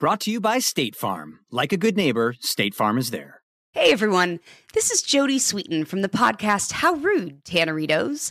Brought to you by State Farm. Like a good neighbor, State Farm is there. Hey everyone, this is Jodie Sweetin from the podcast How Rude, Tanneritos.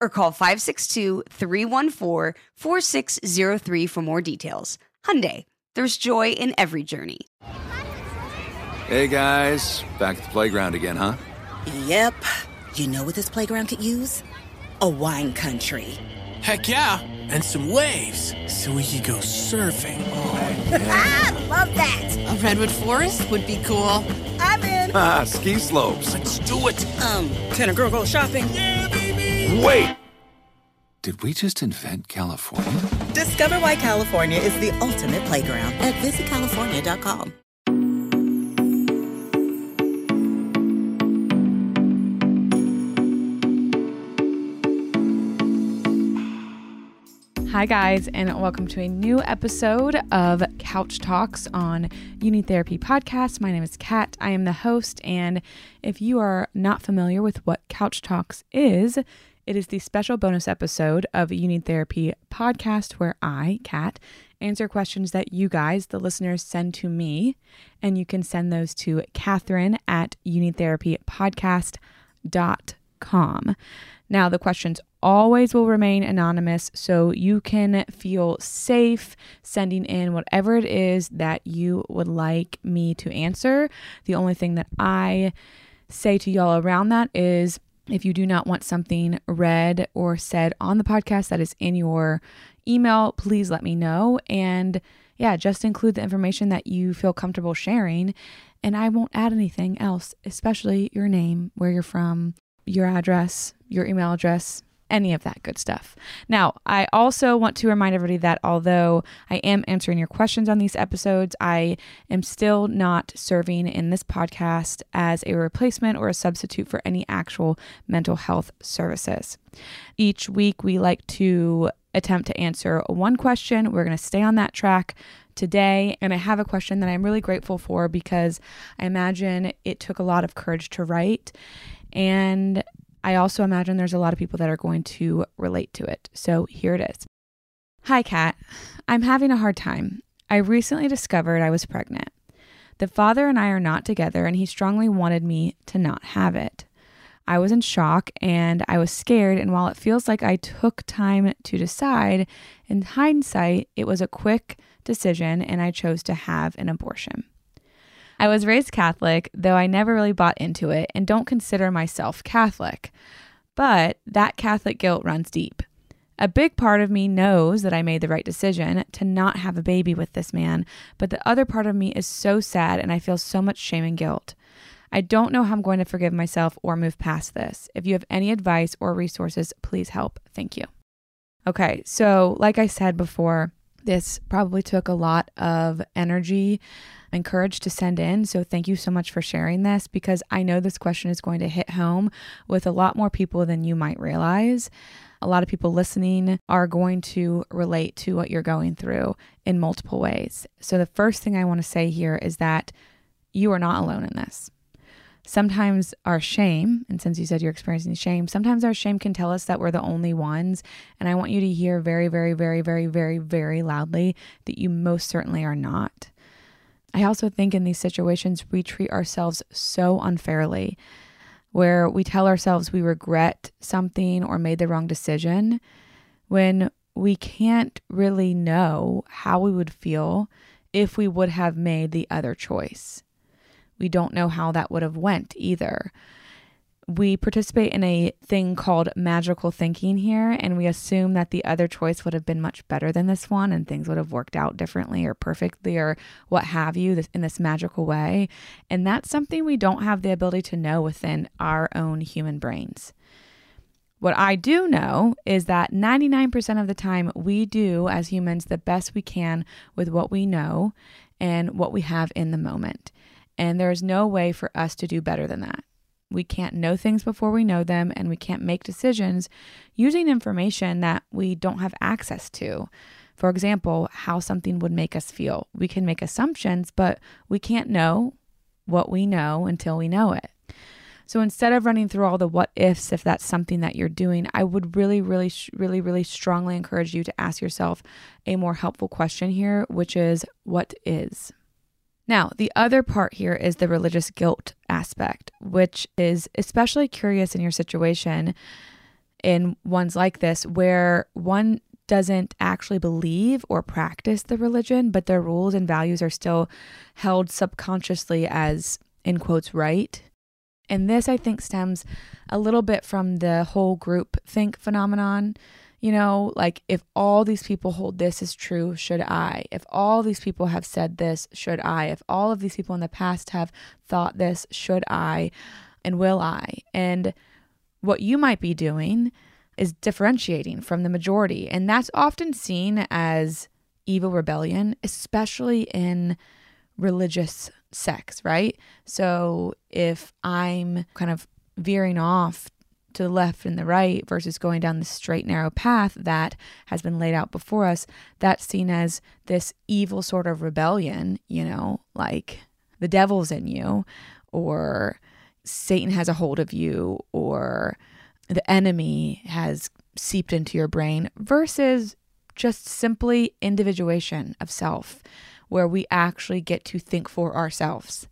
or call 562-314-4603 for more details. Hyundai, there's joy in every journey. Hey guys, back at the playground again, huh? Yep. You know what this playground could use? A wine country. Heck yeah, and some waves so we could go surfing. Oh, Ah, love that. A redwood forest would be cool. I'm in. Ah, ski slopes. Let's do it. Um, can a girl go shopping? Wait! Did we just invent California? Discover why California is the ultimate playground at visitcalifornia.com. Hi, guys, and welcome to a new episode of Couch Talks on You Need Therapy podcast. My name is Kat. I am the host, and if you are not familiar with what Couch Talks is, it is the special bonus episode of You Need Therapy podcast where I, Kat, answer questions that you guys, the listeners, send to me, and you can send those to Kathryn at You Need Therapy podcast.com. Now, the questions always will remain anonymous, so you can feel safe sending in whatever it is that you would like me to answer. The only thing that I say to y'all around that is if you do not want something read or said on the podcast that is in your email, please let me know. And yeah, just include the information that you feel comfortable sharing. And I won't add anything else, especially your name, where you're from, your address, your email address, any of that good stuff. Now, I also want to remind everybody that although I am answering your questions on these episodes, I am still not serving in this podcast as a replacement or a substitute for any actual mental health services. Each week, we like to attempt to answer one question. We're going to stay on that track today. And I have a question that I'm really grateful for because I imagine it took a lot of courage to write. And I also imagine there's a lot of people that are going to relate to it. So here it is. Hi, Kat. I'm having a hard time. I recently discovered I was pregnant. The father and I are not together, and he strongly wanted me to not have it. I was in shock and I was scared, and while it feels like I took time to decide, in hindsight, it was a quick decision and I chose to have an abortion. I was raised Catholic, though I never really bought into it and don't consider myself Catholic. But that Catholic guilt runs deep. A big part of me knows that I made the right decision to not have a baby with this man, but the other part of me is so sad and I feel so much shame and guilt. I don't know how I'm going to forgive myself or move past this. If you have any advice or resources, please help. Thank you. Okay, so like I said before, this probably took a lot of energy and courage to send in. So thank you so much for sharing this because I know this question is going to hit home with a lot more people than you might realize. A lot of people listening are going to relate to what you're going through in multiple ways. So the first thing I want to say here is that you are not alone in this. Sometimes our shame, and since you said you're experiencing shame, sometimes our shame can tell us that we're the only ones. And I want you to hear very, very, very, very, very, very loudly that you most certainly are not. I also think in these situations, we treat ourselves so unfairly, where we tell ourselves we regret something or made the wrong decision when we can't really know how we would feel if we would have made the other choice. We don't know how that would have went either we participate in a thing called magical thinking here, and we assume that the other choice would have been much better than this one, and things would have worked out differently or perfectly or what have you this, in this magical way. And that's something we don't have the ability to know within our own human brains. What I do know is that 99% of the time, we do as humans the best we can with what we know and what we have in the moment. And there is no way for us to do better than that. We can't know things before we know them, and we can't make decisions using information that we don't have access to. For example, how something would make us feel. We can make assumptions, but we can't know what we know until we know it. So instead of running through all the what ifs, if that's something that you're doing, I would really, really, really, really strongly encourage you to ask yourself a more helpful question here, which is what is? Now, the other part here is the religious guilt aspect, which is especially curious in your situation in ones like this, where one doesn't actually believe or practice the religion, but their rules and values are still held subconsciously as, in quotes, right. And this, I think, stems a little bit from the whole group think phenomenon you know, like if all these people hold this as true, should I? If all these people have said this, should I? If all of these people in the past have thought this, should I? And will I? And what you might be doing is differentiating from the majority. And that's often seen as evil rebellion, especially in religious sects, right? So if I'm kind of veering off to the left and the right versus going down the straight narrow path that has been laid out before us that's seen as this evil sort of rebellion you know like the devil's in you or satan has a hold of you or the enemy has seeped into your brain versus just simply individuation of self where we actually get to think for ourselves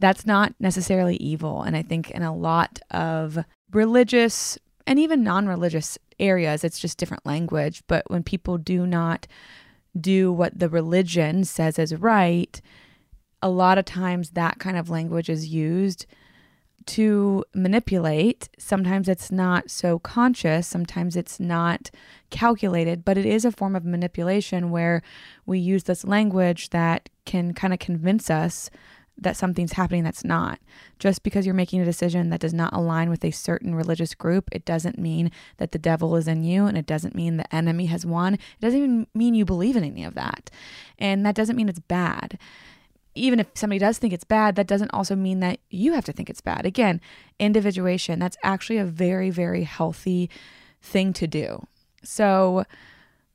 that's not necessarily evil. And I think in a lot of religious and even non religious areas, it's just different language. But when people do not do what the religion says is right, a lot of times that kind of language is used to manipulate. Sometimes it's not so conscious, sometimes it's not calculated, but it is a form of manipulation where we use this language that can kind of convince us that something's happening that's not. Just because you're making a decision that does not align with a certain religious group, it doesn't mean that the devil is in you and it doesn't mean the enemy has won. It doesn't even mean you believe in any of that. And that doesn't mean it's bad. Even if somebody does think it's bad, that doesn't also mean that you have to think it's bad. Again, individuation, that's actually a very, very healthy thing to do. So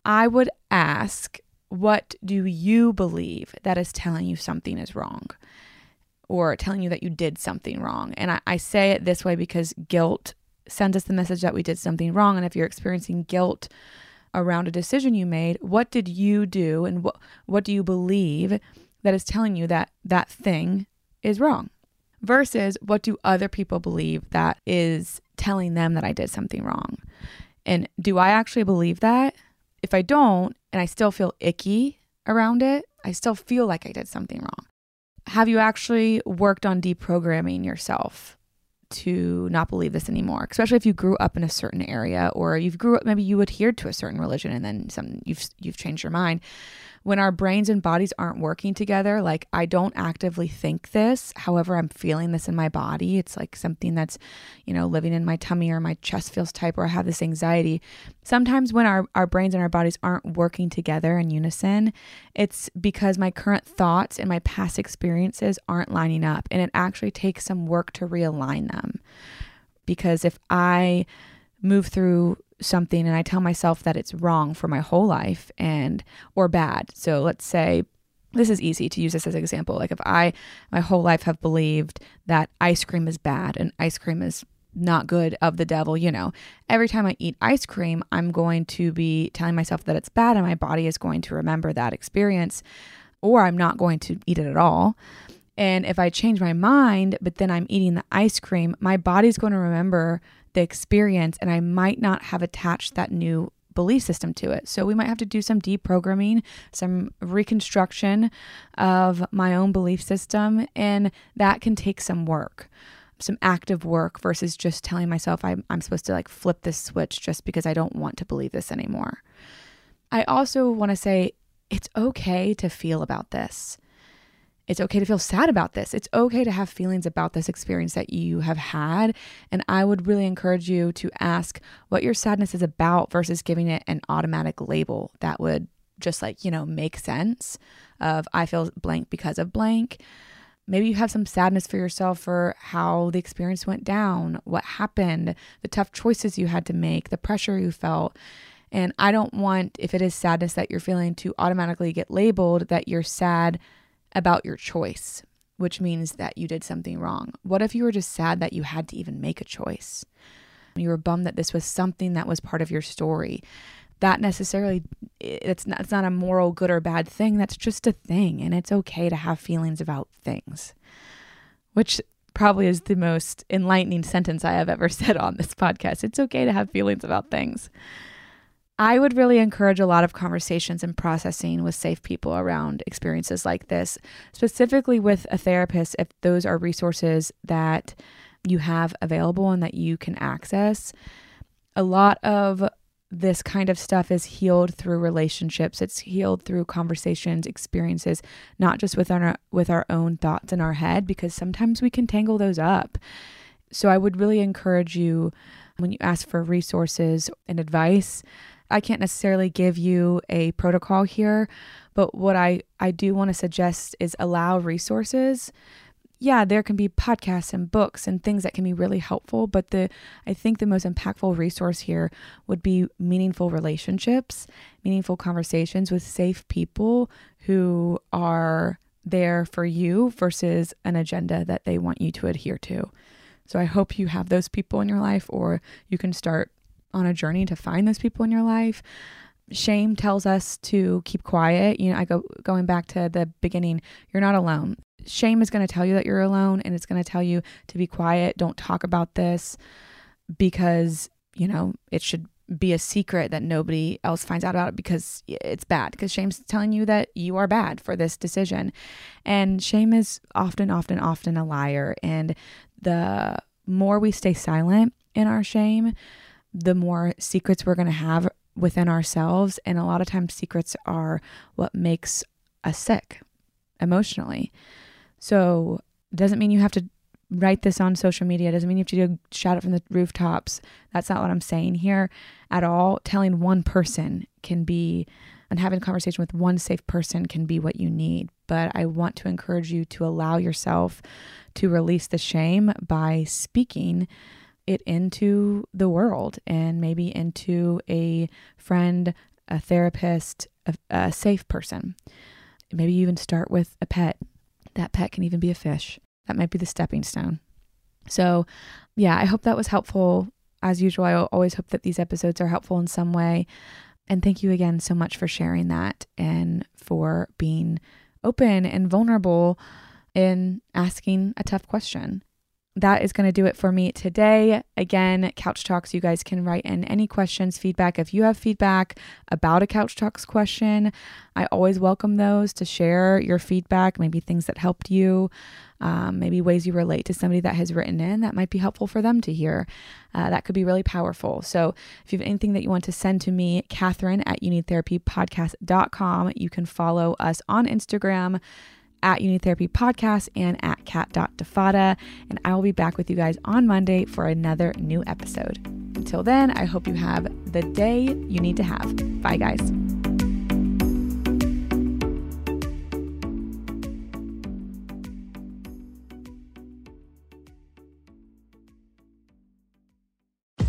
I would ask, what do you believe that is telling you something is wrong? Or telling you that you did something wrong. And I, I say it this way because guilt sends us the message that we did something wrong. And if you're experiencing guilt around a decision you made, what did you do and what what do you believe that is telling you that that thing is wrong? Versus what do other people believe that is telling them that I did something wrong? And do I actually believe that? If I don't and I still feel icky around it, I still feel like I did something wrong have you actually worked on deprogramming yourself to not believe this anymore especially if you grew up in a certain area or you've grew up maybe you adhered to a certain religion and then some you've you've changed your mind when our brains and bodies aren't working together, like I don't actively think this. However, I'm feeling this in my body. It's like something that's, you know, living in my tummy or my chest feels tight or I have this anxiety. Sometimes when our, our brains and our bodies aren't working together in unison, it's because my current thoughts and my past experiences aren't lining up. And it actually takes some work to realign them. Because if I move through something and I tell myself that it's wrong for my whole life and or bad. So let's say this is easy to use this as an example. Like if I my whole life have believed that ice cream is bad and ice cream is not good of the devil, you know. Every time I eat ice cream, I'm going to be telling myself that it's bad and my body is going to remember that experience or I'm not going to eat it at all. And if I change my mind, but then I'm eating the ice cream, my body's going to remember the experience and I might not have attached that new belief system to it. So we might have to do some deprogramming, some reconstruction of my own belief system, and that can take some work. Some active work versus just telling myself I'm, I'm supposed to like flip this switch just because I don't want to believe this anymore. I also want to say it's okay to feel about this. It's okay to feel sad about this. It's okay to have feelings about this experience that you have had. And I would really encourage you to ask what your sadness is about versus giving it an automatic label that would just like, you know, make sense of I feel blank because of blank. Maybe you have some sadness for yourself for how the experience went down, what happened, the tough choices you had to make, the pressure you felt. And I don't want, if it is sadness that you're feeling, to automatically get labeled that you're sad about your choice, which means that you did something wrong. What if you were just sad that you had to even make a choice? You were bummed that this was something that was part of your story. That necessarily eh, it's not it's not a moral good or bad thing. That's just a thing and it's okay to have feelings about things. Which probably is the most enlightening sentence I have ever said on this podcast. It's okay to have feelings about things. I would really encourage a lot of conversations and processing with safe people around experiences like this, specifically with a therapist, if those are resources that you have available and that you can access. A lot of this kind of stuff is healed through relationships. It's healed through conversations, experiences, not just with our with our own thoughts in our head because sometimes we can tangle those up. So I would really encourage you when you ask for resources and advice I can't necessarily give you a protocol here, but what I, I do want to suggest is allow resources. Yeah, there can be podcasts and books and things that can be really helpful, but the I think the most impactful resource here would be meaningful relationships, meaningful conversations with safe people who are there for you versus an agenda that they want you to adhere to. So I hope you have those people in your life or you can start on a journey to find those people in your life. Shame tells us to keep quiet. You know, I go going back to the beginning, you're not alone. Shame is going to tell you that you're alone and it's going to tell you to be quiet, don't talk about this because, you know, it should be a secret that nobody else finds out about it because it's bad because shame's telling you that you are bad for this decision and shame is often often often a liar and the more we stay silent in our shame the more secrets we're going to have within ourselves. And a lot of times, secrets are what makes us sick emotionally. So, doesn't mean you have to write this on social media. Doesn't mean you have to do, shout it from the rooftops. That's not what I'm saying here at all. Telling one person can be, and having a conversation with one safe person can be what you need. But I want to encourage you to allow yourself to release the shame by speaking it into the world and maybe into a friend, a therapist, a, a safe person. Maybe you even start with a pet. That pet can even be a fish. That might be the stepping stone. So, yeah, I hope that was helpful. As usual, I always hope that these episodes are helpful in some way. And thank you again so much for sharing that and for being open and vulnerable in asking a tough question that is going to do it for me today. Again, Couch Talks, you guys can write in any questions, feedback. If you have feedback about a Couch Talks question, I always welcome those to share your feedback, maybe things that helped you, um, maybe ways you relate to somebody that has written in that might be helpful for them to hear. Uh, that could be really powerful. So if you have anything that you want to send to me, Kathryn at youneedtherapypodcast.com, you can follow us on Instagram at YouNeedTherapy Podcast and at kat.defatta. And I will be back with you guys on Monday for another new episode. Until then, I hope you have the day you need to have. Bye, guys.